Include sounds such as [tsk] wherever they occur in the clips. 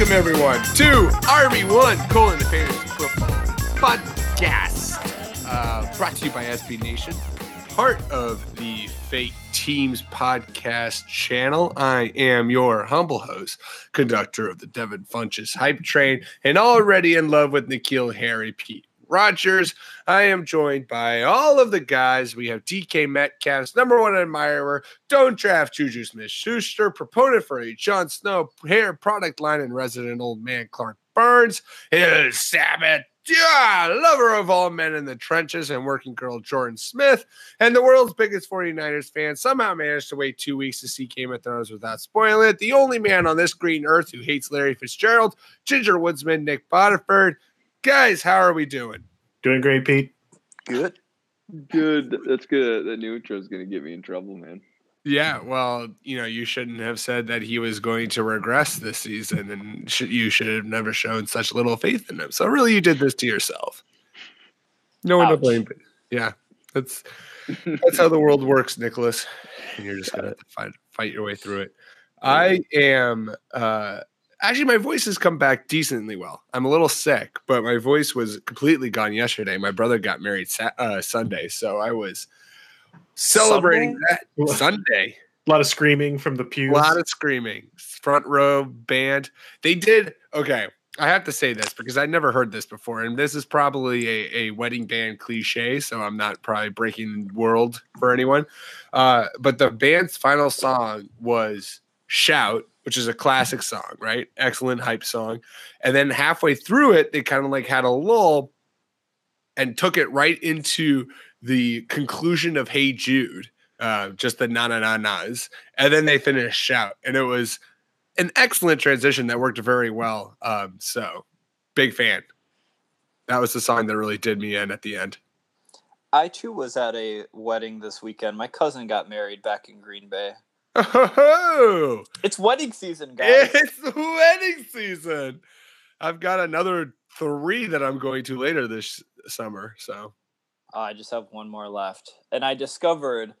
Welcome everyone to RB1 colon the fantasy football podcast, uh, brought to you by SB Nation, part of the Fake Teams podcast channel. I am your humble host, conductor of the Devin Funchess hype train, and already in love with Nikhil Harry Pete. Rogers. I am joined by all of the guys. We have DK Metcalf's number one admirer, don't draft Juju Smith Schuster, proponent for a Jon Snow hair product line, and resident old man Clark Burns. His Sabbath. Yeah, lover of all men in the trenches and working girl Jordan Smith, and the world's biggest 49ers fan somehow managed to wait two weeks to see Game of Thrones without spoiling it. The only man on this green earth who hates Larry Fitzgerald, Ginger Woodsman, Nick Bodiford, Guys, how are we doing? Doing great, Pete. Good. Good. That's good. That new intro is going to get me in trouble, man. Yeah, well, you know, you shouldn't have said that he was going to regress this season, and sh- you should have never shown such little faith in him. So, really, you did this to yourself. No one to blame. Yeah, that's that's how the world works, Nicholas. And you're just gonna fight fight your way through it. I am uh, actually my voice has come back decently well. I'm a little sick, but my voice was completely gone yesterday. My brother got married uh, Sunday, so I was celebrating Sunday? that Sunday. A lot of screaming from the pews. A lot of screaming. Front row band. They did okay. I have to say this because I never heard this before, and this is probably a, a wedding band cliche, so I'm not probably breaking world for anyone. Uh, but the band's final song was "Shout," which is a classic song, right? Excellent hype song. And then halfway through it, they kind of like had a lull and took it right into the conclusion of Hey Jude, uh, just the na na na nas. And then they finished shout. And it was an excellent transition that worked very well. Um, so big fan. That was the song that really did me in at the end. I too was at a wedding this weekend. My cousin got married back in Green Bay. Oh, it's wedding season, [laughs] guys. It's wedding season. I've got another three that I'm going to later this summer. So oh, I just have one more left. And I discovered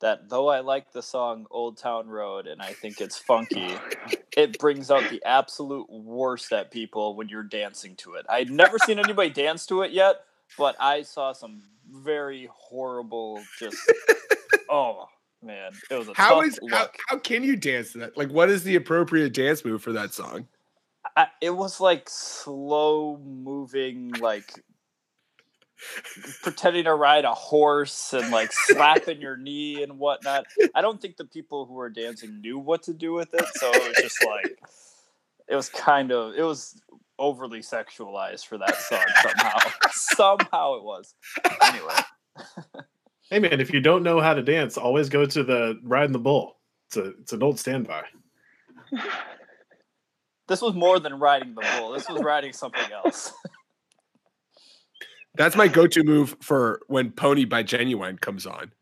that though I like the song Old Town Road and I think it's funky, [laughs] it brings out the absolute worst at people when you're dancing to it. I'd never seen anybody dance to it yet, but I saw some very horrible just [laughs] oh man. It was a how is how, how, can you dance to that? Like, what is the appropriate dance move for that song? I, it was like slow moving, like pretending to ride a horse and like slapping your knee and whatnot. I don't think the people who were dancing knew what to do with it, so it was just like it was kind of it was overly sexualized for that song somehow. [laughs] somehow it was. Anyway. [laughs] Hey man, if you don't know how to dance, always go to the riding the bull. It's a it's an old standby. This was more than riding the bull. This was riding something else. [laughs] That's my go-to move for when Pony by Ginuwine comes on.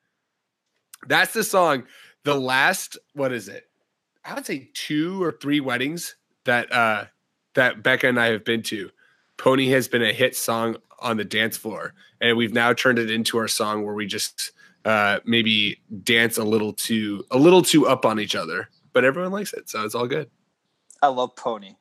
That's the song. The last, what is it? I would say two or three weddings that uh that Becca and I have been to. Pony has been a hit song on the dance floor, and we've now turned it into our song where we just uh, maybe dance a little too a little too up on each other, but everyone likes it, so it's all good. I love Pony.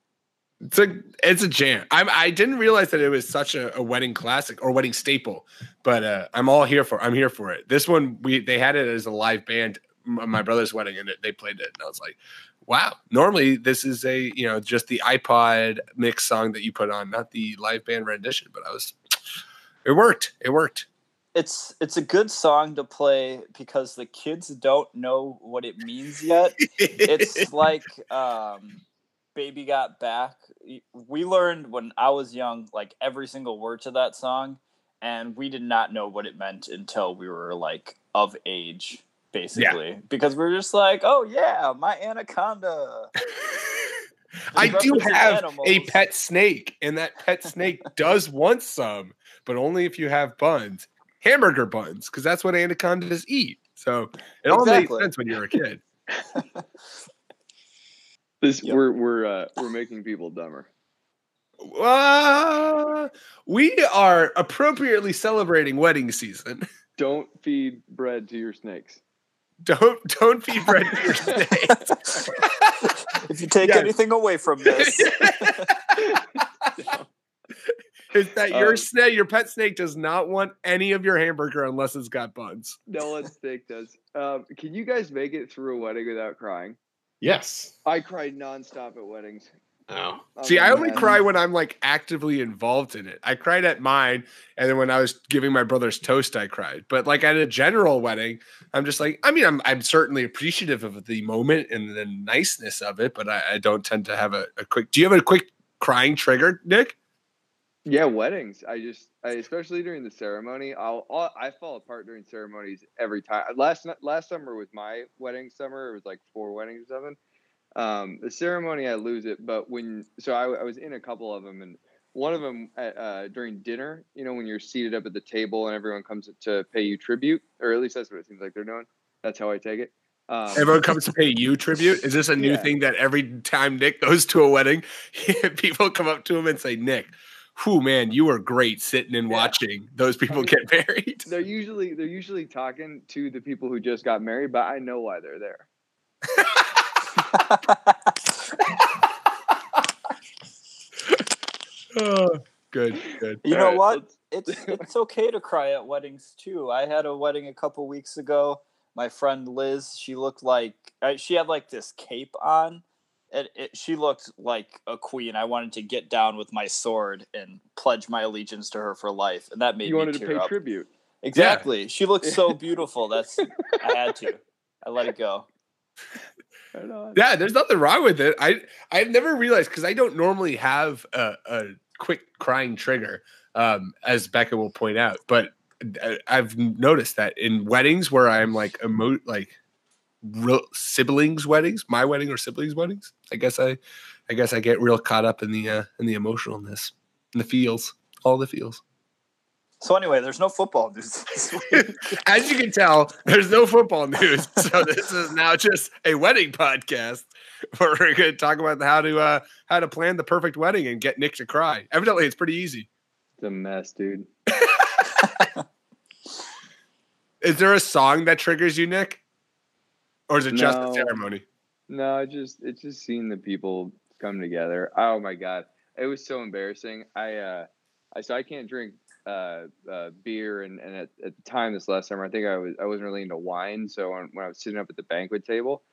It's a it's a jam. I'm I didn't realize that it was such a, a wedding classic or wedding staple, but uh, I'm all here for I'm here for it. This one we they had it as a live band my brother's wedding and it, they played it and I was like, wow. Normally this is a you know just the iPod mix song that you put on, not the live band rendition. But I was, [tsk] it worked. It worked. It's it's a good song to play because the kids don't know what it means yet. it's [laughs] like um, Baby Got Back. We learned when I was young, like every single word to that song, and we did not know what it meant until we were like of age, basically. Because we are just like, oh yeah, my anaconda. [laughs] I do referencing have a pet snake, and that pet snake [laughs] does want some, but only if you have buns, hamburger buns, because that's what anacondas eat. So it all Exactly. makes sense when you're a kid. [laughs] This Yep. we're we're uh, we're making people dumber. Uh, we are appropriately celebrating wedding season. Don't feed bread to your snakes. Don't don't feed [laughs] bread to your snakes. if you take Yeah. anything away from this, [laughs] [laughs] Is that your Um, snake? Your pet snake does not want any of your hamburger unless it's got buns. No one snake does. Um, can you guys make it through a wedding without crying? Yes. I cried nonstop at weddings. Oh. I'm See, a I only cry when I'm like actively involved in it. I cried at mine, and then when I was giving my brother's toast, I cried. But like at a general wedding, I'm just like, I mean, I'm I'm certainly appreciative of the moment and the niceness of it, but I, I don't tend to have a, a quick. Do you have a quick crying trigger, Nick? Yeah, weddings. I just, I, especially during the ceremony, I'll, I'll, I fall apart during ceremonies every time. Last last summer was my wedding summer. It was like four weddings or something. Um, the ceremony, I lose it, but when so I, I was in a couple of them, and one of them at, uh, during dinner. You know, when you're seated up at the table and everyone comes to pay you tribute, or at least that's what it seems like they're doing. That's how I take it. Um, Everyone comes to pay you tribute. Is this a new Yeah. thing that every time Nick goes to a wedding, [laughs] people come up to him and say, "Nick, whew, man, you were great sitting and Yeah. watching those people mean- get [laughs] married." they're usually they're usually talking to the people who just got married, but I know why they're there. [laughs] Oh, [laughs] good, good. you All know right, what? let's- [laughs] It's it's okay to cry at weddings too. I had a wedding a couple weeks ago. My friend Liz, she looked like uh, she had like this cape on. It, it, she looked like a queen. I wanted to get down with my sword and pledge my allegiance to her for life, and that made you me wanted to pay up. tribute. Exactly. She looked so [laughs] beautiful. That's I had to. I let it go. Yeah, there's nothing wrong with it. I I've never realized because I don't normally have a, a quick crying trigger, um, as Becca will point out. But I- I've noticed that in weddings where I'm like emo like real siblings weddings, my wedding or siblings weddings, I guess I I guess I get real caught up in the uh, in the emotionalness, in the feels, all the feels. So anyway, there's no football news this [laughs] week. As you can tell, there's no football news. [laughs] So this is now just a wedding podcast where [laughs] we're going to talk about how to uh, how to plan the perfect wedding and get Nick to cry. Evidently, it's pretty easy. It's a mess, dude. Is there a song that triggers you, Nick, or is it just the ceremony? No, it just it's just seeing the people come together. Oh my god, it was so embarrassing. I uh, I so I can't drink uh, uh beer, and and at, at the time this last summer, I think I was I wasn't really into wine. So when, when I was sitting up at the banquet table,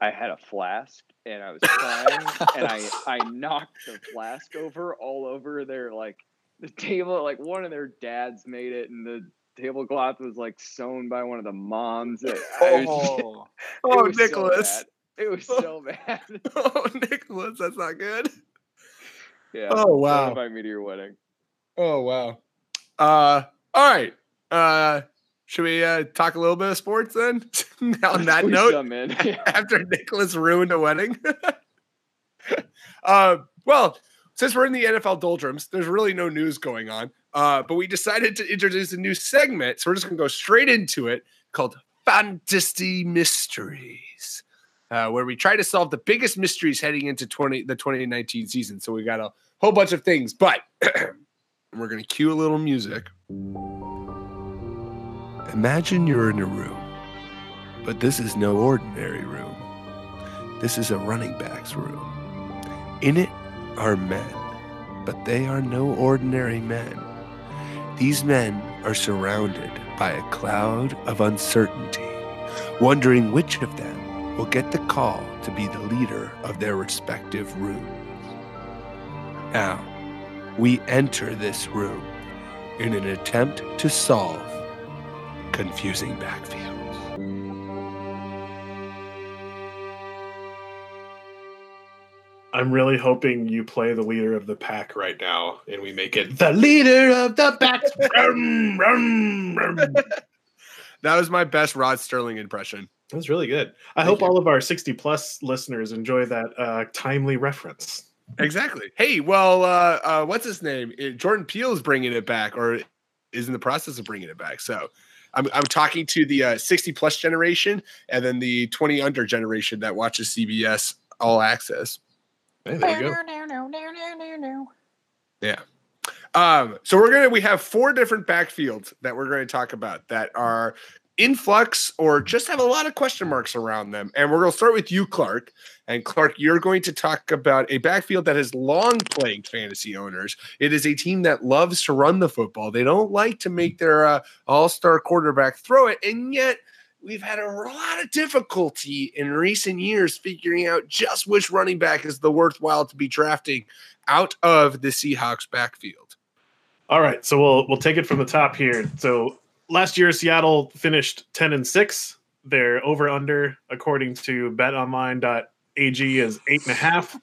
I had a flask and I was [laughs] crying, and I I knocked the flask over all over their like the table. Like one of their dads made it, and the tablecloth was like sewn by one of the moms. It- I was- Oh, [laughs] it Oh, was so Nicholas. bad. It was so [laughs] bad. Oh, Nicholas, that's not good. Yeah. Oh, wow. invite me to your wedding. Oh wow. Uh, all right. Uh, should we uh, talk a little bit of sports then? [laughs] On that note. [laughs] Yeah. after Nicholas ruined a wedding. [laughs] uh, well, since we're in the NFL doldrums, there's really no news going on. Uh, but we decided to introduce a new segment, so we're just gonna go straight into it called Fantasy Mysteries. Uh, where we try to solve the biggest mysteries heading into 20 the 2019 season. So we got a whole bunch of things, but [clears throat] we're gonna cue a little music. Imagine you're in a room, but this is no ordinary room. This is a running back's room. In it are men, but they are no ordinary men. These men are surrounded by a cloud of uncertainty, wondering which of them will get the call to be the leader of their respective rooms. Now, we enter this room in an attempt to solve confusing backfields. I I'm really hoping you play the leader of the pack right now, and we make it the leader of the pack. [laughs] Rum, rum, rum. That was my best Rod Serling impression. That was really good. I hope all of our 60 plus listeners enjoy that uh, timely reference. Exactly. Hey, well, uh, uh, what's his name? Uh, Jordan Peele is bringing it back, or is in the process of bringing it back. So, I'm I'm talking to the uh, 60 plus generation, and then the 20 under generation that watches CBS All Access. Hey, there you go. Yeah. Um, so we're gonna we have four different backfields that we're going to talk about that are in flux or just have a lot of question marks around them. And we're going to start with you, Clark. And Clark, you're going to talk about a backfield that has long plagued fantasy owners. It is a team that loves to run the football. They don't like to make their uh, all-star quarterback throw it, and yet we've had a lot of difficulty in recent years figuring out just which running back is the worthwhile to be drafting out of the Seahawks backfield. All right, so we'll we'll take it from the top here. So last year Seattle finished 10 and 6. Their over under, according to betonline.ag, is eight and a half.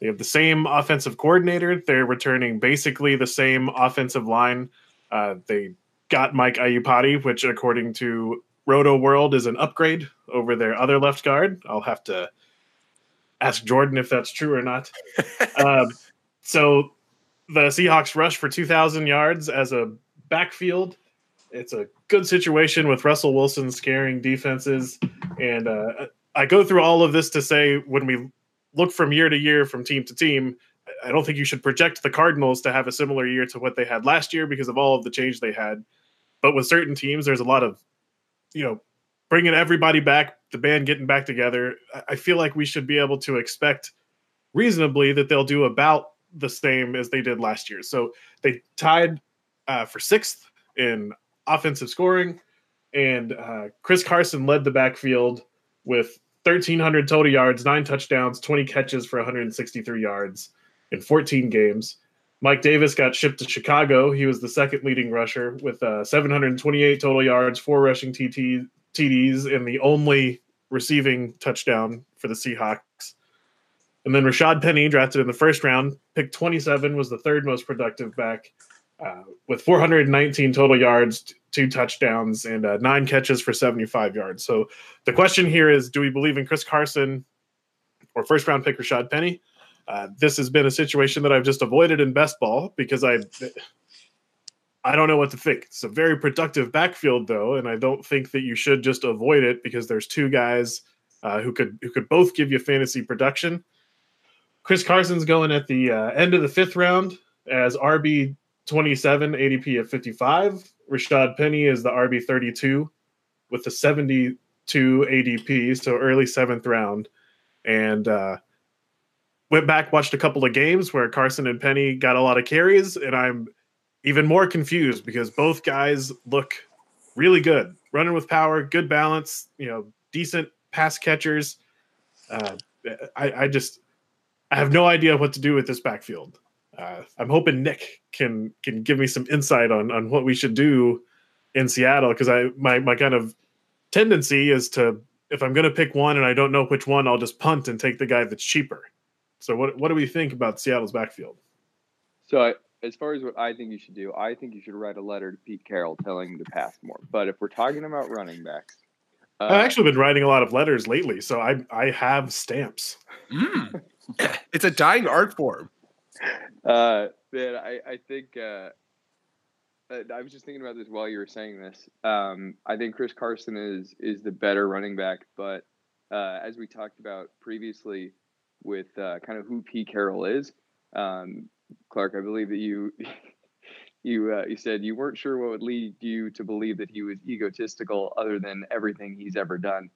They have the same offensive coordinator. They're returning basically the same offensive line. Uh, they got Mike Iupati, which, according to Roto World, is an upgrade over their other left guard. I'll have to ask Jordan if that's true or not. [laughs] um, so the Seahawks rush for 2,000 yards as a backfield it's a good situation with Russell Wilson scaring defenses. And uh, I go through all of this to say when we look from year to year, from team to team, I don't think you should project the Cardinals to have a similar year to what they had last year because of all of the change they had. But with certain teams, there's a lot of, you know, bringing everybody back, the band getting back together. I feel like we should be able to expect reasonably that they'll do about the same as they did last year. So they tied uh, for sixth in offensive scoring, and uh, Chris Carson led the backfield with 1,300 total yards, nine touchdowns, 20 catches for 163 yards in 14 games. Mike Davis got shipped to Chicago. He was the second leading rusher with uh, 728 total yards, four rushing TT, TDs, and the only receiving touchdown for the Seahawks. And then Rashad Penny, drafted in the first round, picked 27, was the third most productive back uh, with 419 total yards, two touchdowns, and uh, nine catches for 75 yards. So the question here is do we believe in Chris Carson or first round pick Rashad Penny? Uh, this has been a situation that I've just avoided in best ball because I I don't know what to think. It's a very productive backfield though, and I don't think that you should just avoid it because there's two guys uh, who could who could both give you fantasy production. Chris Carson's going at the uh, end of the fifth round as RB 27, ADP at 55. Rashad Penny is the RB 32 with the 72 ADP, so early seventh round. And uh, went back, watched a couple of games where Carson and Penny got a lot of carries, and I'm even more confused because both guys look really good, running with power, good balance, you know, decent pass catchers. Uh, I, I just I have no idea what to do with this backfield uh, I'm hoping Nick can can give me some insight on on what we should do in Seattle because I my my kind of tendency is to if I'm going to pick one and I don't know which one, I'll just punt and take the guy that's cheaper. So what what do we think about Seattle's backfield? So I, as far as what I think you should do, I think you should write a letter to Pete Carroll telling him to pass more. But if we're talking about running backs, uh, I've actually been writing a lot of letters lately, so I I have stamps. Mm. [laughs] it's a dying art form uh, man, I I think uh, I was just thinking about this while you were saying this. Um, I think Chris Carson is is the better running back, but uh, as we talked about previously with uh, kind of who Pete Carroll is, um, Clark, I believe that you. [laughs] you uh, you said you weren't sure what would lead you to believe that he was egotistical, other than everything he's ever done.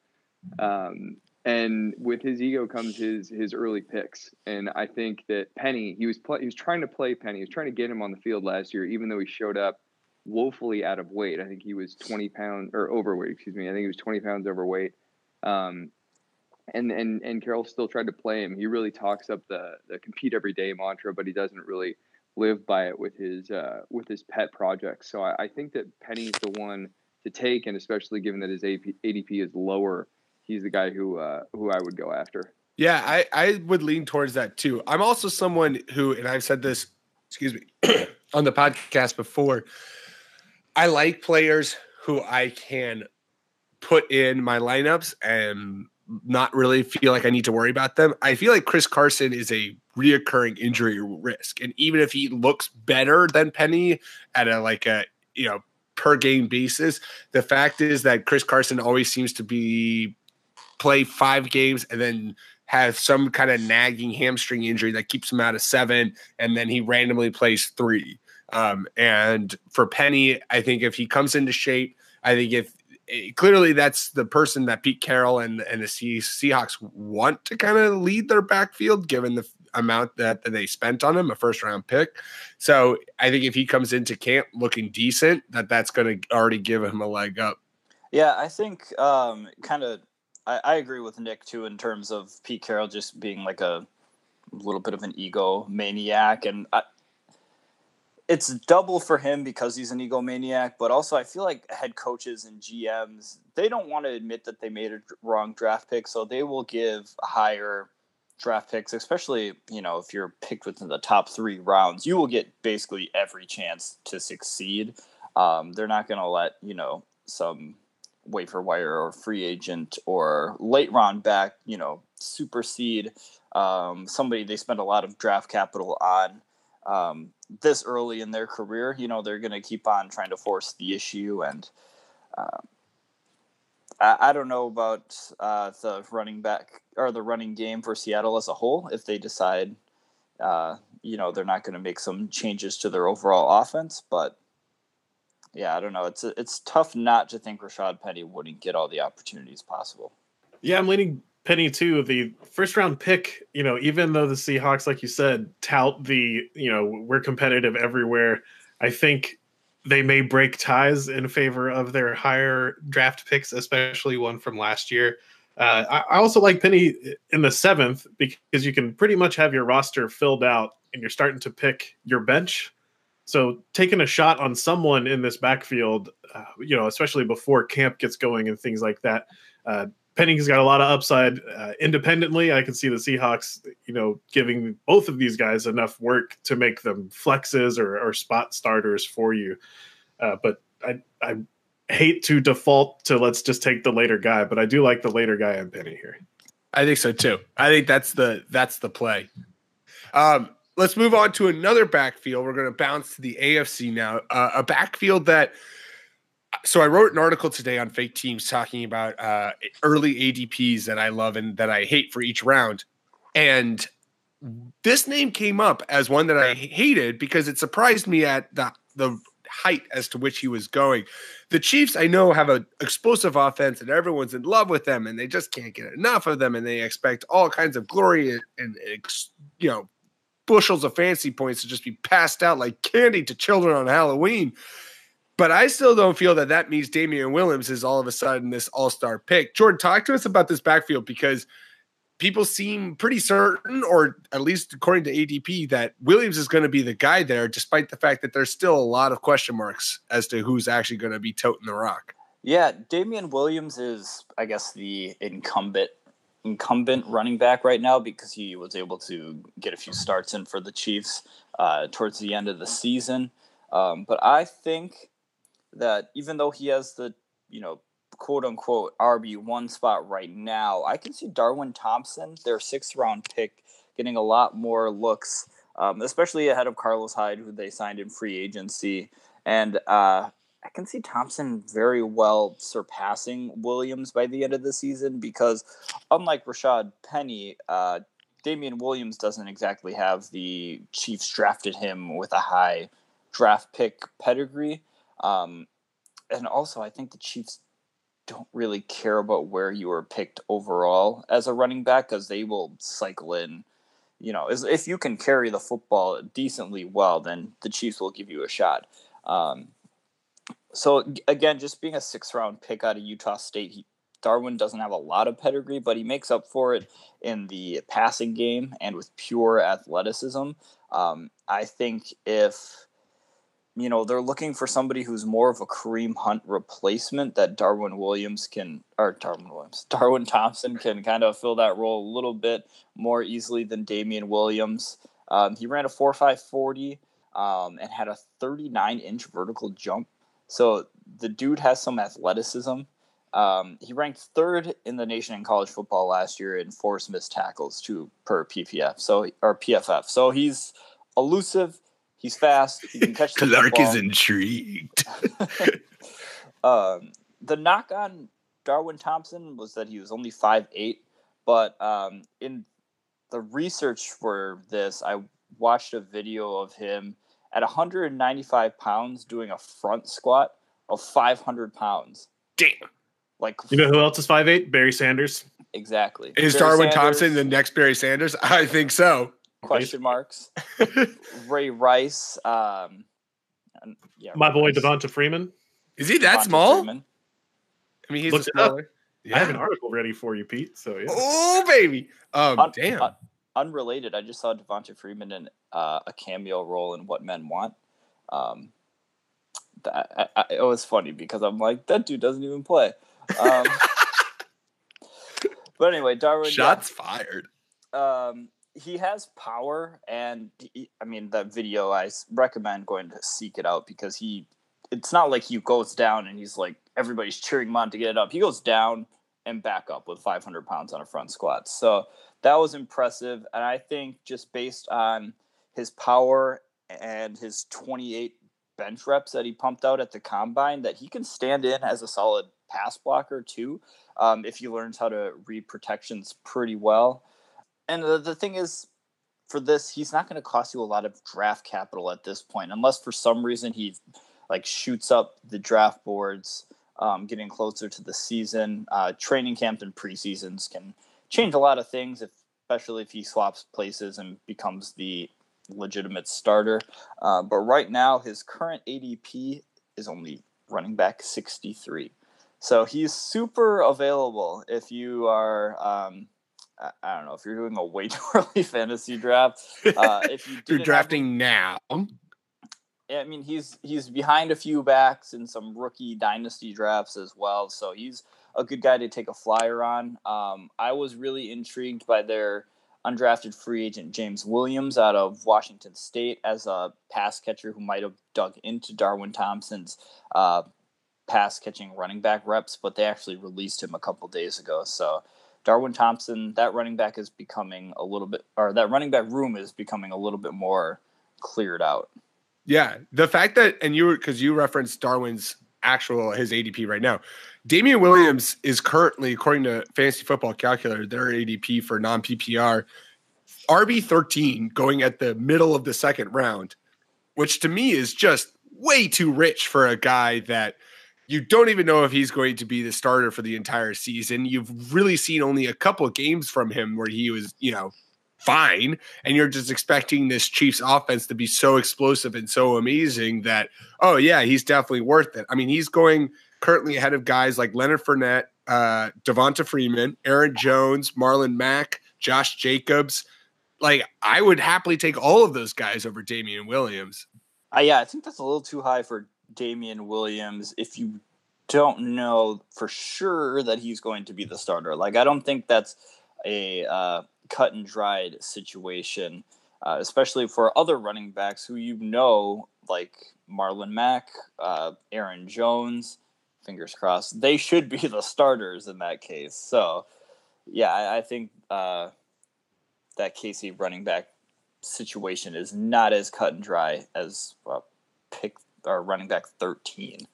Um, and with his ego comes his his early picks. And I think that Penny, he was play, he was trying to play Penny, he was trying to get him on the field last year, even though he showed up woefully out of weight. I think he was 20 pounds or overweight, excuse me. I think he was 20 pounds overweight. Um, and and and Carroll still tried to play him. He really talks up the the compete every day mantra, but he doesn't really live by it with his uh, with his pet projects. So I, I think that Penny's the one to take, and especially given that his ADP is lower he's the guy who uh, who I would go after. Yeah, I, I would lean towards that too. I'm also someone who, and I've said this, excuse me, [clears throat] on the podcast before. I like players who I can put in my lineups and not really feel like I need to worry about them. I feel like Chris Carson is a reoccurring injury risk. And even if he looks better than Penny at a like a you know per game basis, the fact is that Chris Carson always seems to be play five games and then have some kind of nagging hamstring injury that keeps him out of seven, and then he randomly plays three. Um, and for Penny, I think if he comes into shape, I think if eh, clearly that's the person that Pete Carroll and and the Seahawks want to kind of lead their backfield, given the amount that, that they spent on him, a first round pick. So I think if he comes into camp looking decent, that that's going to already give him a leg up. Yeah, I think um, kind of I, I agree with Nick too in terms of Pete Carroll just being like a little bit of an ego maniac, and I, it's double for him because he's an egomaniac, but also I feel like head coaches and GMs they don't want to admit that they made a wrong draft pick, so they will give higher draft picks, especially you know if you're picked within the top three rounds, you will get basically every chance to succeed. Um, they're not going to let you know some waiver wire or free agent or late round back, you know, supersede um, somebody they spend a lot of draft capital on um, this early in their career, you know, they're going to keep on trying to force the issue. And uh, I, I, don't know about uh, the running back or the running game for Seattle as a whole if they decide, uh, you know, they're not going to make some changes to their overall offense. But yeah, I don't know. It's it's tough not to think Rashad Penny wouldn't get all the opportunities possible. Yeah, I'm leaning Penny too. The first round pick, you know, even though the Seahawks, like you said, tout the, you know, we're competitive everywhere. I think they may break ties in favor of their higher draft picks, especially one from last year. Uh, I, I also like Penny in the seventh because you can pretty much have your roster filled out and you're starting to pick your bench. So taking a shot on someone in this backfield, uh, you know, especially before camp gets going and things like that, uh, Penny's got a lot of upside uh, independently. I can see the Seahawks, you know, giving both of these guys enough work to make them flexes or, or spot starters for you. Uh, but I, I hate to default to let's just take the later guy, but I do like the later guy on Penny here. I think so too. I think that's the that's the play. Um, let's move on to another backfield. We're going to bounce to the AFC now. Uh, a backfield that so I wrote an article today on fake teams talking about uh, early ADPs that I love and that I hate for each round. And this name came up as one that I hated because it surprised me at the the height as to which he was going. The Chiefs, I know, have an explosive offense and everyone's in love with them and they just can't get enough of them and they expect all kinds of glory and, and you know bushels of fancy points to just be passed out like candy to children on Halloween. But I still don't feel that that means Damien Williams is all of a sudden this all star pick. Jordan, talk to us about this backfield because people seem pretty certain, or at least according to ADP, that Williams is going to be the guy there, despite the fact that there's still a lot of question marks as to who's actually going to be toting the rock. Yeah, Damien Williams is, I guess, the incumbent incumbent running back right now because he was able to get a few starts in for the Chiefs uh, towards the end of the season. Um, but I think that even though he has the you know quote unquote RB one spot right now, I can see Darwin Thompson, their sixth round pick, getting a lot more looks, um, especially ahead of Carlos Hyde, who they signed in free agency, and uh, I can see Thompson very well surpassing Williams by the end of the season because, unlike Rashad Penny, uh, Damien Williams doesn't exactly have the Chiefs drafted him with a high draft pick pedigree. Um, and also, I think the Chiefs don't really care about where you were picked overall as a running back because they will cycle in. You know, if you can carry the football decently well, then the Chiefs will give you a shot. Um, so again, just being a six round pick out of Utah State, he, Darwin doesn't have a lot of pedigree, but he makes up for it in the passing game and with pure athleticism. Um, I think if you know, they're looking for somebody who's more of a Kareem Hunt replacement that Darwin Williams can, or Darwin Williams, [laughs] Darwin Thompson can kind of fill that role a little bit more easily than Damien Williams. Um, he ran a 4.540 um, and had a 39 inch vertical jump. So the dude has some athleticism. Um, he ranked third in the nation in college football last year in forced missed tackles to per PPF. So or PFF. So he's elusive. He's fast. He can catch the [laughs] Clark football. is intrigued. [laughs] um, the knock on Darwin Thompson was that he was only five eight, but um, in the research for this, I watched a video of him at 195 pounds doing a front squat of 500 pounds. Damn. Like You know who else is 5'8? Barry Sanders. exactly. Is Barry Darwin Sanders, Thompson the next Barry Sanders? [laughs] I think so. question marks? [laughs] Ray Rice. Um, yeah, My Ray boy Rice. Devonta Freeman. Is he that Devonta small? Freeman. I mean, he's Looked a it up. smaller. I have an article ready for you, Pete. So yeah. Oh baby. Um, Un- damn. un- unrelated, I just saw Devonta Freeman in uh, a cameo role in What Men Want. Um, that I, I, it was funny because I'm like, that dude doesn't even play. Um, [laughs] but anyway, Darwin. yeah, Shots fired. um, he has power, and he, I mean that video. I recommend going to seek it out because he. It's not like he goes down and he's like everybody's cheering him on to get it up. He goes down and back up with 500 pounds on a front squat. So that was impressive, and I think just based on his power and his 28 bench reps that he pumped out at the combine, that he can stand in as a solid pass blocker too, um, if he learns how to read protections pretty well. And the, the thing is for this he's not going to cost you a lot of draft capital at this point unless for some reason he like shoots up the draft boards um, getting closer to the season. Uh, training camp and preseasons can change a lot of things if, especially if he swaps places and becomes the legitimate starter uh, but right now his current adp is only running back 63 so he's super available if you are um, I- I don't know if you're doing a way [laughs] too early fantasy draft. Uh, if you [laughs] You're didn't have drafting now. I mean, he's he's behind a few backs in some rookie dynasty drafts as well. So he's a good guy to take a flyer on. Um, I was really intrigued by their undrafted free agent James Williams out of Washington State as a pass catcher who might have dug into Darwin Thompson's uh, pass catching running back reps, but they actually released him a couple days ago. So Darwin Thompson, that running back is becoming a little bit, or that running back room is becoming a little bit more cleared out. Yeah, the fact that and you because you referenced Darwin's actual his ADP right now. Damien Williams is currently, according to Fantasy Football Calculator, their ADP for non PPR RB thirteen going at the middle of the second round, which to me is just way too rich for a guy that you don't even know if he's going to be the starter for the entire season. You've really seen only a couple games from him where he was, you know, fine and you're just expecting this Chiefs offense to be so explosive and so amazing that oh yeah, he's definitely worth it. I mean, he's going currently ahead of guys like Leonard Fournette, uh, Devonta Freeman, Aaron Jones, Marlon Mack, Josh Jacobs. Like I would happily take all of those guys over Damien Williams. Uh, yeah, I think that's a little too high for Damien Williams if you don't know for sure that he's going to be the starter. Like, I don't think that's a uh, cut and dried situation, uh, especially for other running backs who you know, like Marlon Mack, uh, Aaron Jones. Fingers crossed, they should be [laughs] the starters in that case. So, yeah, I, I think uh, that Casey running back situation is not as cut and dry as uh, pick or running back 13.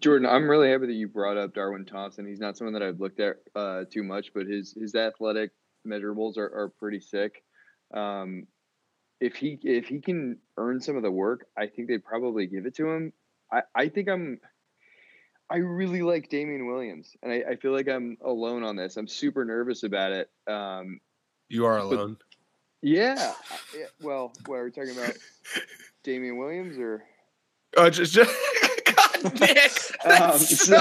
Jordan, I'm really happy that you brought up Darwin Thompson. He's not someone that I've looked at uh, too much, but his his athletic measurables are, are pretty sick. Um, if he if he can earn some of the work, I think they'd probably give it to him. I, I think I'm I really like Damien Williams, and I, I feel like I'm alone on this. I'm super nervous about it. Um, You are alone. yeah, yeah, well, what are we talking about? [laughs] Damien Williams or Oh, just, just [laughs] God, Nick. [laughs] um, so,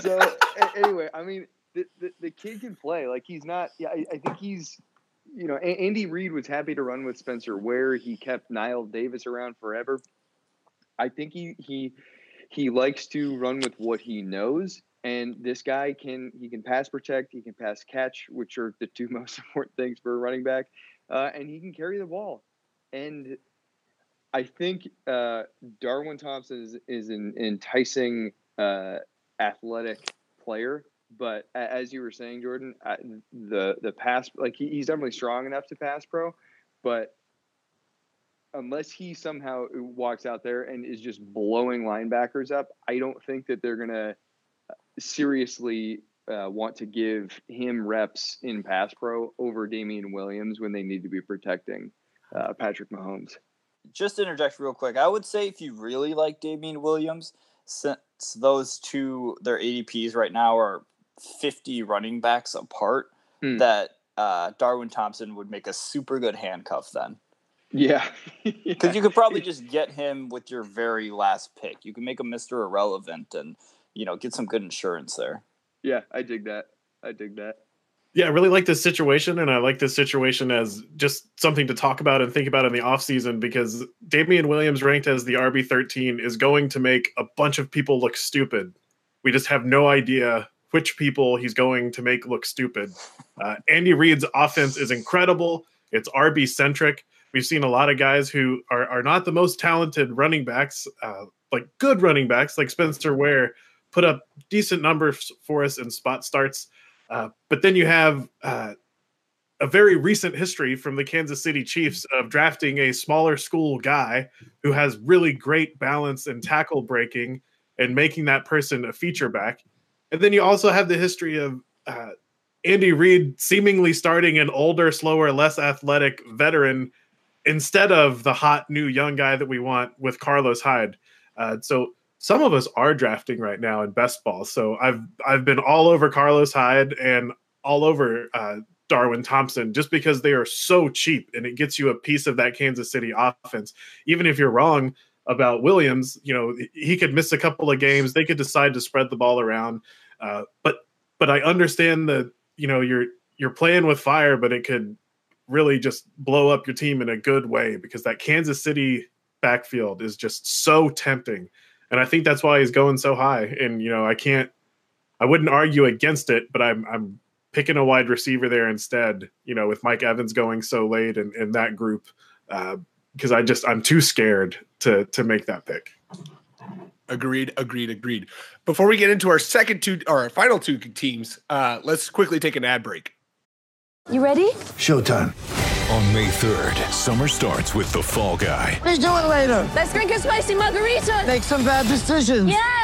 so- so anyway, I mean, the, the, kid can play. Like he's not. Yeah, I, I think he's you know, A- Andy Reid was happy to run with Spencer Ware. He kept Knile Davis around forever. I think he he he likes to run with what he knows, and this guy can he can pass protect, he can pass catch, which are the two [laughs] most important things for a running back, uh, and he can carry the ball. And I think uh, Darwin Thompson is, is an enticing uh, athletic player, but as you were saying, Jordan, the the pass like he, he's definitely strong enough to pass pro, but unless he somehow walks out there and is just blowing linebackers up, I don't think that they're gonna seriously uh, want to give him reps in pass pro over Damien Williams when they need to be protecting uh, Patrick Mahomes. Just interject real quick. I would say if you really like Damien Williams, since those two their ADPs right now are 50 running backs apart, hmm. that uh, Darwin Thompson would make a super good handcuff then. Yeah. [laughs] Because yeah. you could probably just get him with your very last pick. You can make him Mr. Irrelevant and, you know, get some good insurance there. Yeah, I dig that. I dig that. Yeah, I really like this situation, and I like this situation as just something to talk about and think about in the offseason because Damien Williams, ranked as the RB13, is going to make a bunch of people look stupid. We just have no idea which people he's going to make look stupid. Uh, Andy Reid's offense is incredible, it's RB centric. We've seen a lot of guys who are, are not the most talented running backs, uh, like good running backs, like Spencer Ware, put up decent numbers for us in spot starts. Uh, but then you have uh, a very recent history from the Kansas City Chiefs of drafting a smaller school guy who has really great balance and tackle breaking and making that person a feature back. And then you also have the history of uh, Andy Reid seemingly starting an older, slower, less athletic veteran instead of the hot new young guy that we want with Carlos Hyde. Uh, so some of us are drafting right now in best ball. So I've I've been all over Carlos Hyde and all over uh, Darwin Thompson just because they are so cheap and it gets you a piece of that Kansas City offense. Even if you're wrong about Williams, you know he could miss a couple of games. They could decide to spread the ball around. Uh, but but I understand that you know you're you're playing with fire, but it could really just blow up your team in a good way because that Kansas City backfield is just so tempting. And I think that's why he's going so high. And you know, I can't I wouldn't argue against it, but I'm I'm picking a wide receiver there instead, you know, with Mike Evans going so late and in, in that group. because uh, I just I'm too scared to to make that pick. Agreed, agreed, agreed. Before we get into our second two or our final two teams, uh, let's quickly take an ad break. You ready? Showtime. On May 3rd, summer starts with The Fall Guy. Let's do it later. Let's drink a spicy margarita. Make some bad decisions. Yes.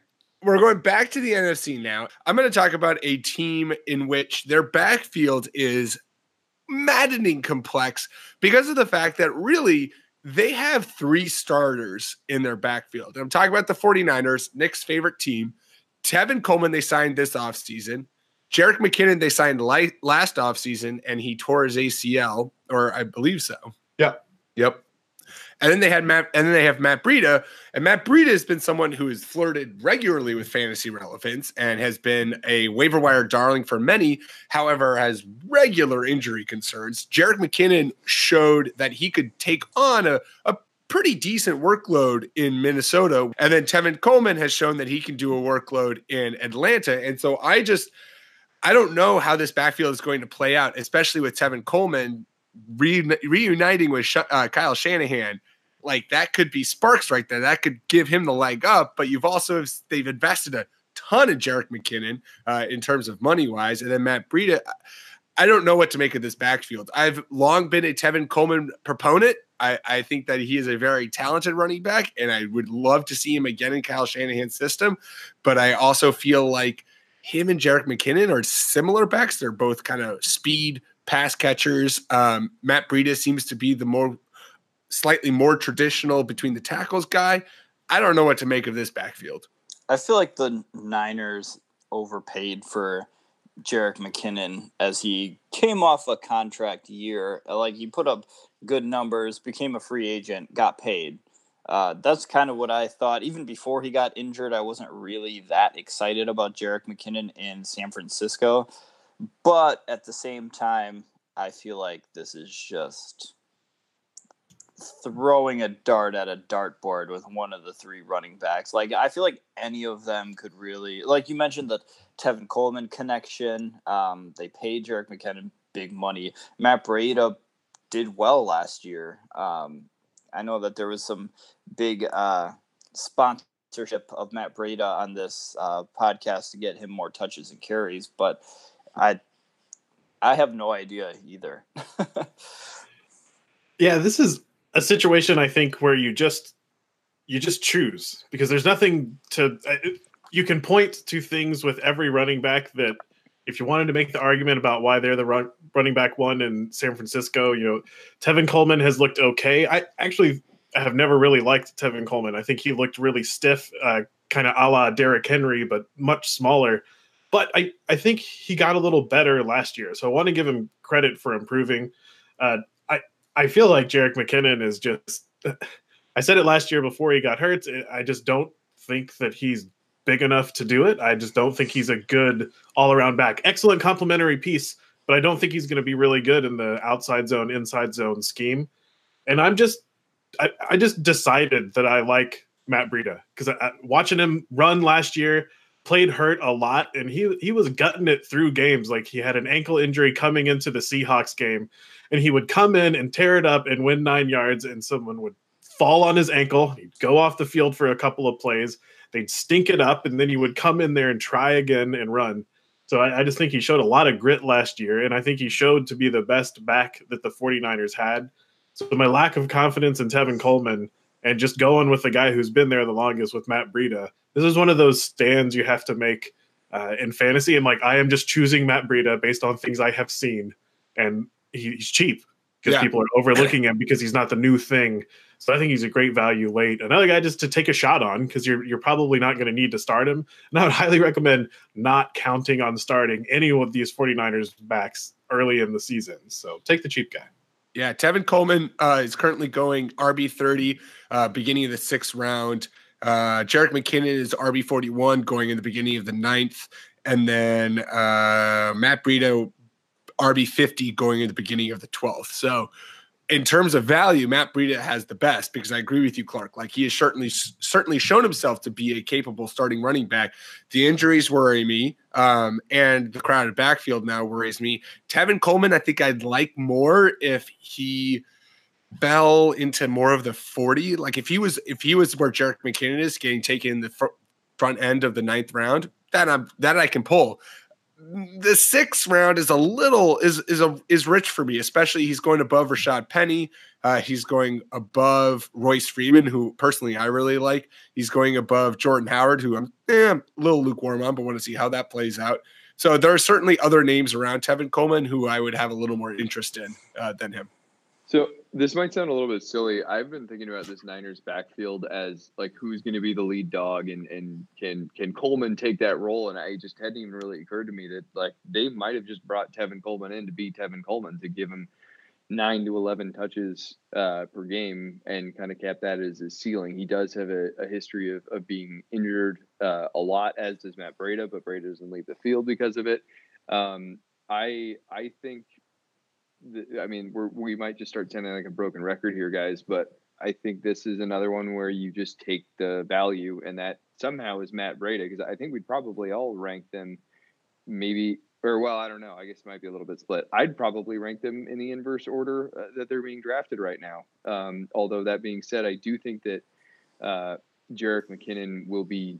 we're going back to the NFC now. I'm going to talk about a team in which their backfield is maddening complex because of the fact that really they have three starters in their backfield. I'm talking about the 49ers, Nick's favorite team. Tevin Coleman, they signed this offseason. Jerick McKinnon, they signed last offseason, and he tore his ACL, or I believe so. Yeah. Yep. And then they had Matt, and then they have Matt Breida, and Matt Breida has been someone who has flirted regularly with fantasy relevance and has been a waiver wire darling for many. However, has regular injury concerns. Jerick McKinnon showed that he could take on a, a pretty decent workload in Minnesota, and then Tevin Coleman has shown that he can do a workload in Atlanta. And so I just I don't know how this backfield is going to play out, especially with Tevin Coleman reuniting with uh, Kyle Shanahan like that could be sparks right there. That could give him the leg up. But you've also they've invested a ton of Jerick McKinnon uh, in terms of money wise, and then Matt Breida. I don't know what to make of this backfield. I've long been a Tevin Coleman proponent. I, I, think that he is a very talented running back, and I would love to see him again in Kyle Shanahan's system. But I also feel like him and Jerick McKinnon are similar backs. They're both kind of speed pass catchers. Um, Matt Breida seems to be the more slightly more traditional between the tackles guy. I don't know what to make of this backfield. I feel like the Niners overpaid for Jerick McKinnon as he came off a contract year. Like he put up good numbers, became a free agent, got paid. Uh, that's kind of what I thought. Even before he got injured, I wasn't really that excited about Jerick McKinnon in San Francisco. But at the same time, I feel like this is just throwing a dart at a dartboard with one of the three running backs. Like I feel like any of them could really, like you mentioned the Tevin Coleman connection. Um, they paid Jerick McKinnon big money. Matt Breida did well last year. Um, I know that there was some big uh, sponsorship of Matt Breida on this uh, podcast to get him more touches and carries, but I I have no idea either. [laughs] yeah, this is a situation I think where you just you just choose because there's nothing to uh, you can point to things with every running back that if you wanted to make the argument about why they're the run, running back one in San Francisco, you know, Tevin Coleman has looked okay. I actually have never really liked Tevin Coleman. I think he looked really stiff, uh, kind of a la Derrick Henry, but much smaller. But I, I think he got a little better last year. So I want to give him credit for improving. Uh, I, feel like Jerick McKinnon is just, [laughs] I said it last year before he got hurt. I just don't think that he's big enough to do it. I just don't think he's a good all around back. Excellent complementary piece, but I don't think he's going to be really good in the outside zone, inside zone scheme. And I'm just, I, I just decided that I like Matt Breida because watching him run last year, played hurt a lot, and he he was gutting it through games. Like he had an ankle injury coming into the Seahawks game, and he would come in and tear it up and win nine yards, and someone would fall on his ankle. He'd go off the field for a couple of plays. They'd stink it up, and then he would come in there and try again and run. So I, I, just think he showed a lot of grit last year, and I think he showed to be the best back that the 49ers had. So my lack of confidence in Tevin Coleman and just going with the guy who's been there the longest with Matt Breida, this is one of those stands you have to make uh, in fantasy. And like I am just choosing Matt Breida based on things I have seen, and he, he's cheap because yeah. people are overlooking him because he's not the new thing. So I think he's a great value late. Another guy just to take a shot on because you're you're probably not going to need to start him. And I would [laughs] highly recommend not counting on starting any of these 49ers backs early in the season. So take the cheap guy. Yeah, Tevin Coleman uh, is currently going RB thirty, uh, beginning of the sixth round. Uh, Jerick McKinnon is RB forty one, going in the beginning of the ninth, and then uh, Matt Breida RB fifty, going in the beginning of the twelfth. So in terms of value, Matt Breida has the best because I agree with you, Clark. Like he has certainly certainly shown himself to be a capable starting running back. The injuries worry me, um, and the crowded backfield now worries me. Tevin Coleman, I think I'd like more if he fell into more of the forty. Like if he was if he was where Jerick McKinnon is, getting taken in the fr- front end of the ninth round, that I'm that I can pull the sixth round is a little is is a is rich for me, especially he's going above Rashaad Penny. Uh, he's going above Royce Freeman, who personally I really like. He's going above Jordan Howard, who I'm eh, a little lukewarm on, but want to see how that plays out. So there are certainly other names around Tevin Coleman who I would have a little more interest in uh, than him. So this might sound a little bit silly. I've been thinking about this Niners backfield as like who's going to be the lead dog and and can can Coleman take that role? And I just hadn't even really occurred to me that like they might have just brought Tevin Coleman in to be Tevin Coleman to give him nine to eleven touches uh, per game and kind of cap that as his ceiling. He does have a, a history of, of being injured uh, a lot, as does Matt Breida, but Breida doesn't leave the field because of it. Um, I I think I mean, we might just start sounding like a broken record here, guys, but I think this is another one where you just take the value, and that somehow is Matt Breida, because I think we'd probably all rank them maybe or well, I don't know. I guess it might be a little bit split. I'd probably rank them in the inverse order uh, that they're being drafted right now. Um, although that being said, I do think that uh, Jerick McKinnon will be.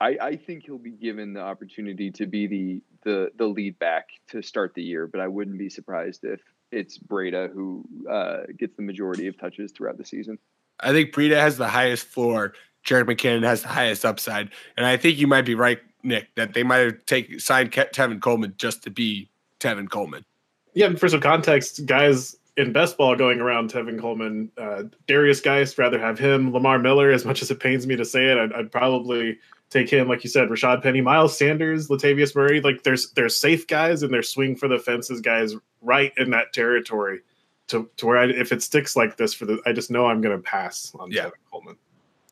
I, I think he'll be given the opportunity to be the the the lead back to start the year, but I wouldn't be surprised if it's Breida who uh, gets the majority of touches throughout the season. I think Breida has the highest floor. Jerick McKinnon has the highest upside, and I think you might be right, Nick, that they might have take signed Ke- Tevin Coleman just to be Tevin Coleman. Yeah, and for some context, guys in best ball going around Tevin Coleman, uh, Derrius Guice, rather have him. Lamar Miller, as much as it pains me to say it, I'd, I'd probably take him. Like you said, Rashaad Penny, Miles Sanders, Latavius Murray. Like there's there's safe guys and there's swing for the fences guys right in that territory. To, to where I, if it sticks like this for the, I just know I'm going to pass on Yeah. Tevin Coleman.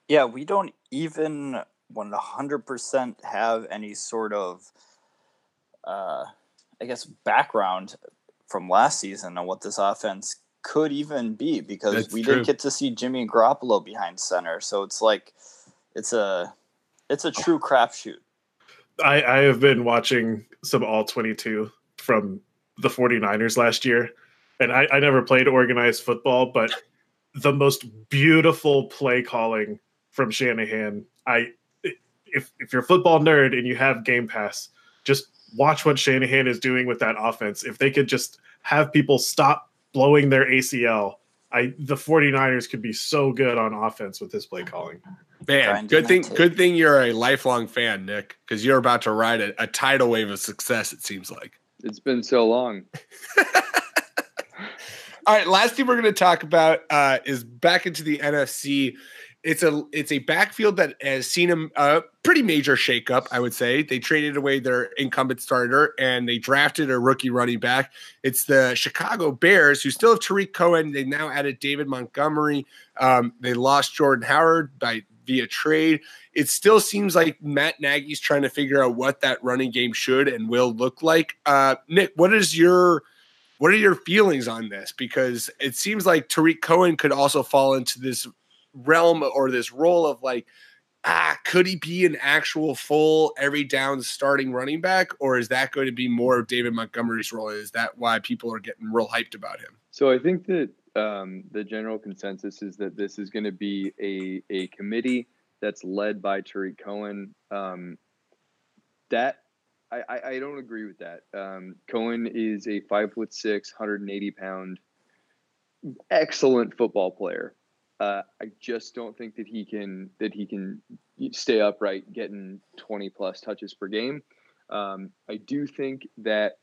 Yeah, we don't even 100% have any sort of, uh, I guess, background from last season on what this offense could even be because That's we true. didn't get to see Jimmy Garoppolo behind center. So it's like, it's a, it's a true crapshoot. I, I have been watching some all 22 from the 49ers last year, and I, I never played organized football, but the most beautiful play calling from Shanahan. I if if you're a football nerd and you have Game Pass, just watch what Shanahan is doing with that offense. If they could just have people stop blowing their ACL, I the 49ers could be so good on offense with this play calling. Man, Grinding good thing tape. good thing you're a lifelong fan, Nick, because you're about to ride a, a tidal wave of success. It seems like. It's been so long. [laughs] All right, last thing we're going to talk about uh, is back into the NFC. It's a it's a backfield that has seen a, a pretty major shakeup. I would say they traded away their incumbent starter and they drafted a rookie running back. It's the Chicago Bears who still have Tarik Cohen. They now added David Montgomery. Um, they lost Jordan Howard by via trade. It still seems like Matt Nagy's trying to figure out what that running game should and will look like. Uh, Nick, what is your what are your feelings on this? Because it seems like Tarik Cohen could also fall into this realm or this role of like, ah, could he be an actual full every down starting running back, or is that going to be more of David Montgomery's role? Is that why people are getting real hyped about him? So I think that um, the general consensus is that this is going to be a, a committee that's led by Tarik Cohen. Um, that I, I, don't agree with that. Um, Cohen is a five foot six, 180 pound, excellent football player. Uh, I just don't think that he can that he can stay upright, getting 20 plus touches per game. Um, I do think that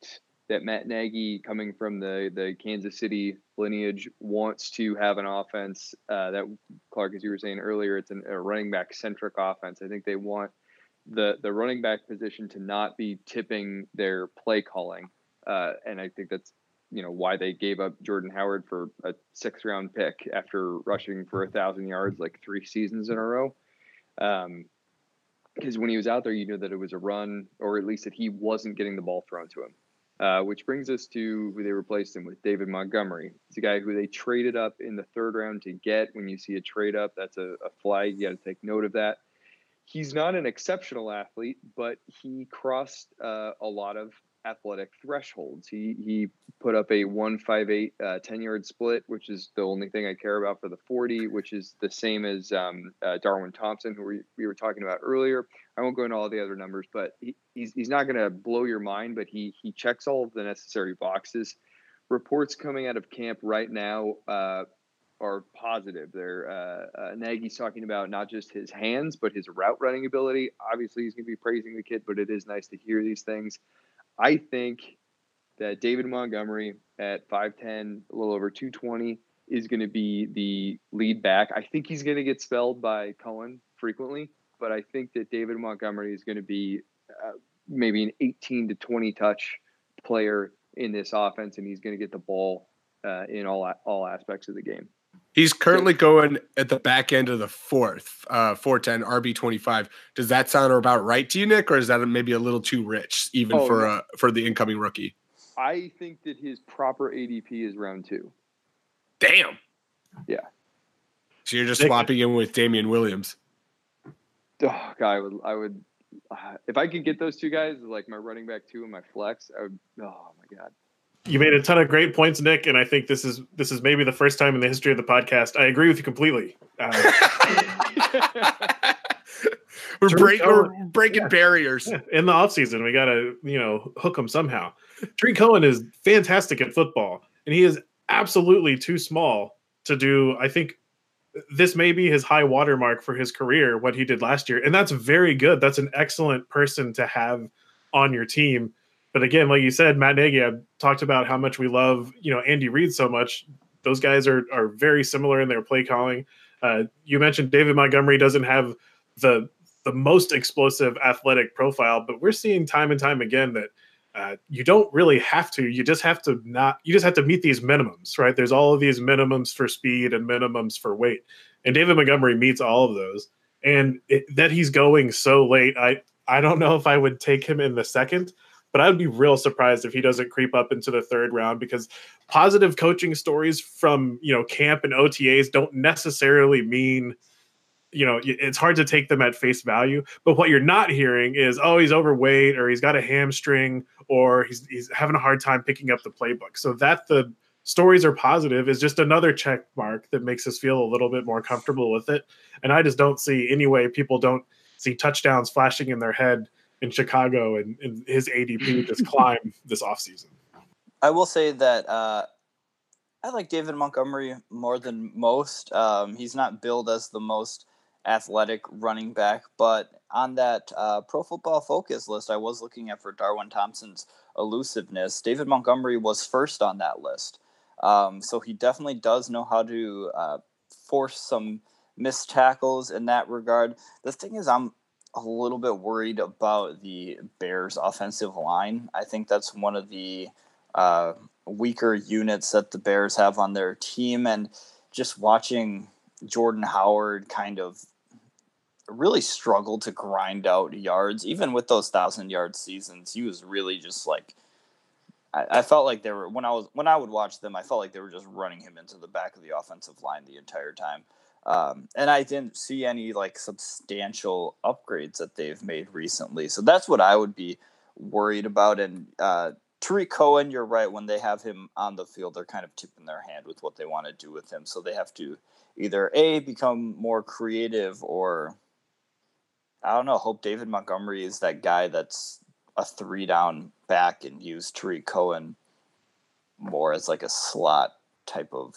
that Matt Nagy, coming from the the Kansas City lineage, wants to have an offense uh, that Clark, as you were saying earlier, it's an, a running back centric offense. I think they want the the running back position to not be tipping their play calling, uh, and I think that's you know why they gave up Jordan Howard for a sixth round pick after rushing for a thousand yards like three seasons in a row. Um, because when he was out there, you knew that it was a run, or at least that he wasn't getting the ball thrown to him. Uh, which brings us to who they replaced him with, David Montgomery. It's a guy who they traded up in the third round to get. When you see a trade up, that's a, a flag. You got to take note of that. He's not an exceptional athlete, but he crossed uh, a lot of athletic thresholds. He he put up a 158 uh, 10 yard split, which is the only thing I care about for the 40, which is the same as um, uh, Darwin Thompson, who we, we were talking about earlier. I won't go into all the other numbers, but he, he's, he's not going to blow your mind, but he he checks all of the necessary boxes. Reports coming out of camp right now uh, are positive. They're uh, uh, Nagy's talking about not just his hands, but his route running ability. Obviously, he's going to be praising the kid, but it is nice to hear these things. I think that David Montgomery at 5'10, a little over 220, is going to be the lead back. I think he's going to get spelled by Cohen frequently, but I think that David Montgomery is going to be uh, maybe an 18 to 20 touch player in this offense, and he's going to get the ball uh, in all all aspects of the game. He's currently going at the back end of the fourth, uh, 410 RB 25. Does that sound about right to you, Nick, or is that maybe a little too rich even Oh, for no. uh, for the incoming rookie? I think that his proper ADP is round two. Damn. Yeah. So you're just Nick- swapping in with Damien Williams. Oh, God, I would I would uh, if I could get those two guys, like my running back two and my flex, I would. Oh my god. You made a ton of great points, Nick, and I think this is this is maybe the first time in the history of the podcast. I agree with you completely. Uh, [laughs] we're, Drew break, we're breaking Yeah. barriers. in the offseason, we got to, you know, hook him somehow. Tarik Cohen is fantastic at football, and he is absolutely too small to do. I think this may be his high watermark for his career, what he did last year. And that's very good. That's an excellent person to have on your team. But again, like you said, Matt Nagy, I talked about how much we love, you know, Andy Reid so much. Those guys are are very similar in their play calling. Uh, you mentioned David Montgomery doesn't have the the most explosive athletic profile, but we're seeing time and time again that uh, you don't really have to. You just have to not. You just have to meet these minimums, right? There's all of these minimums for speed and minimums for weight, and David Montgomery meets all of those. And it, that he's going so late, I I don't know if I would take him in the second, but I would be real surprised if he doesn't creep up into the third round because positive coaching stories from you know camp and OTAs don't necessarily mean you know it's hard to take them at face value. But what you're not hearing is oh he's overweight or he's got a hamstring or he's he's having a hard time picking up the playbook. So that the stories are positive is just another check mark that makes us feel a little bit more comfortable with it. And i just don't see any way people don't see touchdowns flashing in their head in chicago and, and his adp just [laughs] climb this offseason I will say that uh, I like David Montgomery more than most. Um, he's not billed as the most athletic running back, but on that uh, Pro Football Focus list, I was looking at for Darwin Thompson's elusiveness. David Montgomery was first on that list, um, so he definitely does know how to uh, force some missed tackles in that regard. The thing is, I'm a little bit worried about the Bears' offensive line. I think that's one of the uh, weaker units that the Bears have on their team, and just watching Jordan Howard kind of really struggle to grind out yards, even with those thousand yard seasons, he was really just like. I, I felt like they were when I was when I would watch them, I felt like they were just running him into the back of the offensive line the entire time. Um, and I didn't see any like substantial upgrades that they've made recently. So that's what I would be worried about. And uh, Tarik Cohen, you're right. When they have him on the field, they're kind of tipping their hand with what they want to do with him. So they have to either a become more creative or I don't know. Hope David Montgomery is that guy that's a three down back and use Tarik Cohen more as like a slot type of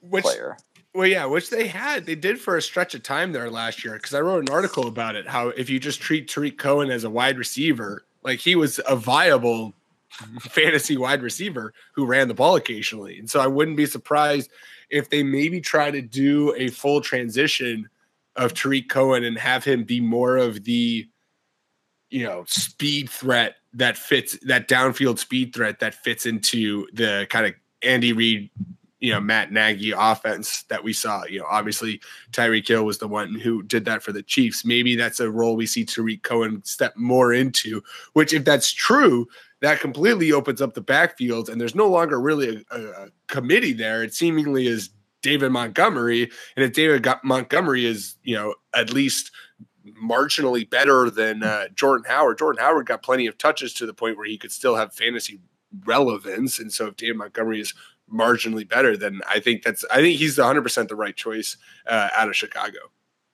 Which player. Well, yeah, which they had. They did for a stretch of time there last year because I wrote an article about it. How if you just treat Tarik Cohen as a wide receiver, like he was a viable [laughs] fantasy wide receiver who ran the ball occasionally. And so I wouldn't be surprised if they maybe try to do a full transition of Tarik Cohen and have him be more of the, you know, speed threat that fits that downfield speed threat that fits into the kind of Andy Reid you know Matt Nagy offense that we saw. You know, obviously Tyreek Hill was the one who did that for the Chiefs. Maybe that's a role we see Tarik Cohen step more into. Which, if that's true, that completely opens up the backfield, and there's no longer really a, a, committee there. It seemingly is David Montgomery, and if David Montgomery is you know at least marginally better than uh, Jordan Howard. Jordan Howard got plenty of touches to the point where he could still have fantasy relevance, and so if David Montgomery is marginally better, then I think that's I think he's 100 percent the right choice uh, out of Chicago.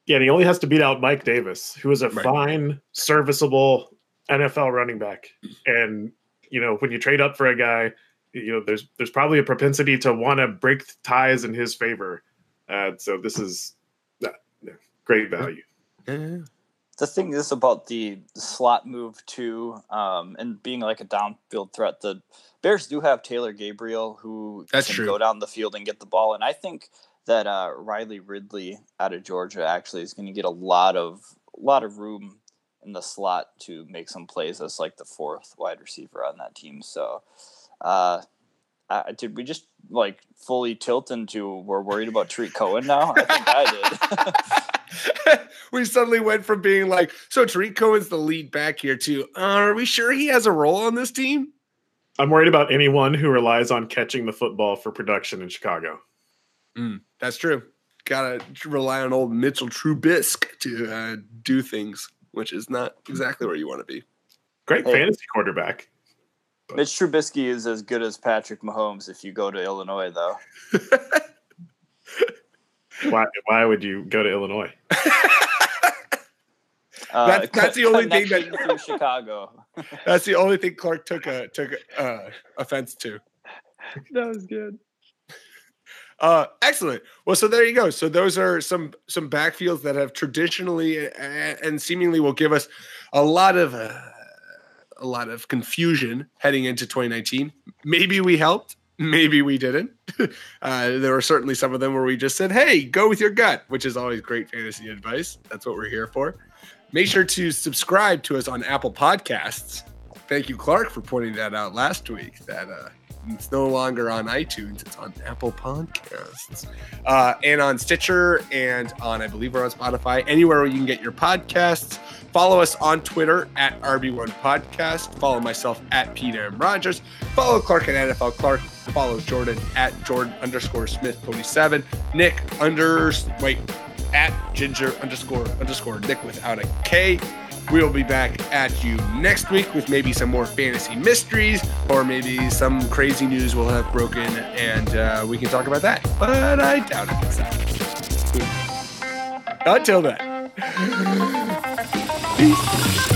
Yeah, and he only has to beat out Mike Davis, who is a Right. fine, serviceable NFL running back. And you know, when you trade up for a guy, you know, there's there's probably a propensity to want to break ties in his favor. Uh, so this is uh, great value. The thing is about the slot move too, um, and being like a downfield threat. The Bears do have Taylor Gabriel who That's can true. go down the field and get the ball, and I think that uh, Riley Ridley out of Georgia actually is going to get a lot of lot of room in the slot to make some plays as like the fourth wide receiver on that team. So, uh, uh, did we just like fully tilt into we're worried about Tarik Cohen now? I think I did. [laughs] [laughs] [laughs] we suddenly went from being like, so Tarik Cohen's the lead back here to, uh, are we sure he has a role on this team? I'm worried about anyone who relies on catching the football for production in Chicago. Mm, that's true. Gotta rely on old Mitchell Trubisky to uh, do things which is not exactly where you want to be. Great Hey. fantasy quarterback. Mitch Trubisky is as good as Patrick Mahomes if you go to Illinois, though. [laughs] Why, why would you go to Illinois? [laughs] Uh, That's- that's the only thing that- through Chicago. [laughs] That's the only thing Clark took a took uh, offense to. That was good. Uh, excellent. Well, so there you go. So those are some some backfields that have traditionally uh, and seemingly will give us a lot of uh, a lot of confusion heading into 2019. Maybe we helped. Maybe we didn't. [laughs] uh, there were certainly some of them where we just said, "Hey, go with your gut," which is always great fantasy advice. That's what we're here for. Make sure to subscribe to us on Apple Podcasts. Thank you, Clark, for pointing that out last week. That uh, it's no longer on iTunes; it's on Apple Podcasts, uh, and on Stitcher, and on I believe we're on Spotify. Anywhere where you can get your podcasts. Follow us on Twitter at RB1 Podcast. Follow myself at Pete M. Rogers. Follow Clark at NFL Clark. Follow Jordan at Jordan underscore Smith 27. Nick under wait at Ginger underscore underscore Nick without a K. We will be back at you next week with maybe some more fantasy mysteries or maybe some crazy news we'll have broken and uh, we can talk about that. But I doubt it. Until then. [laughs] Peace.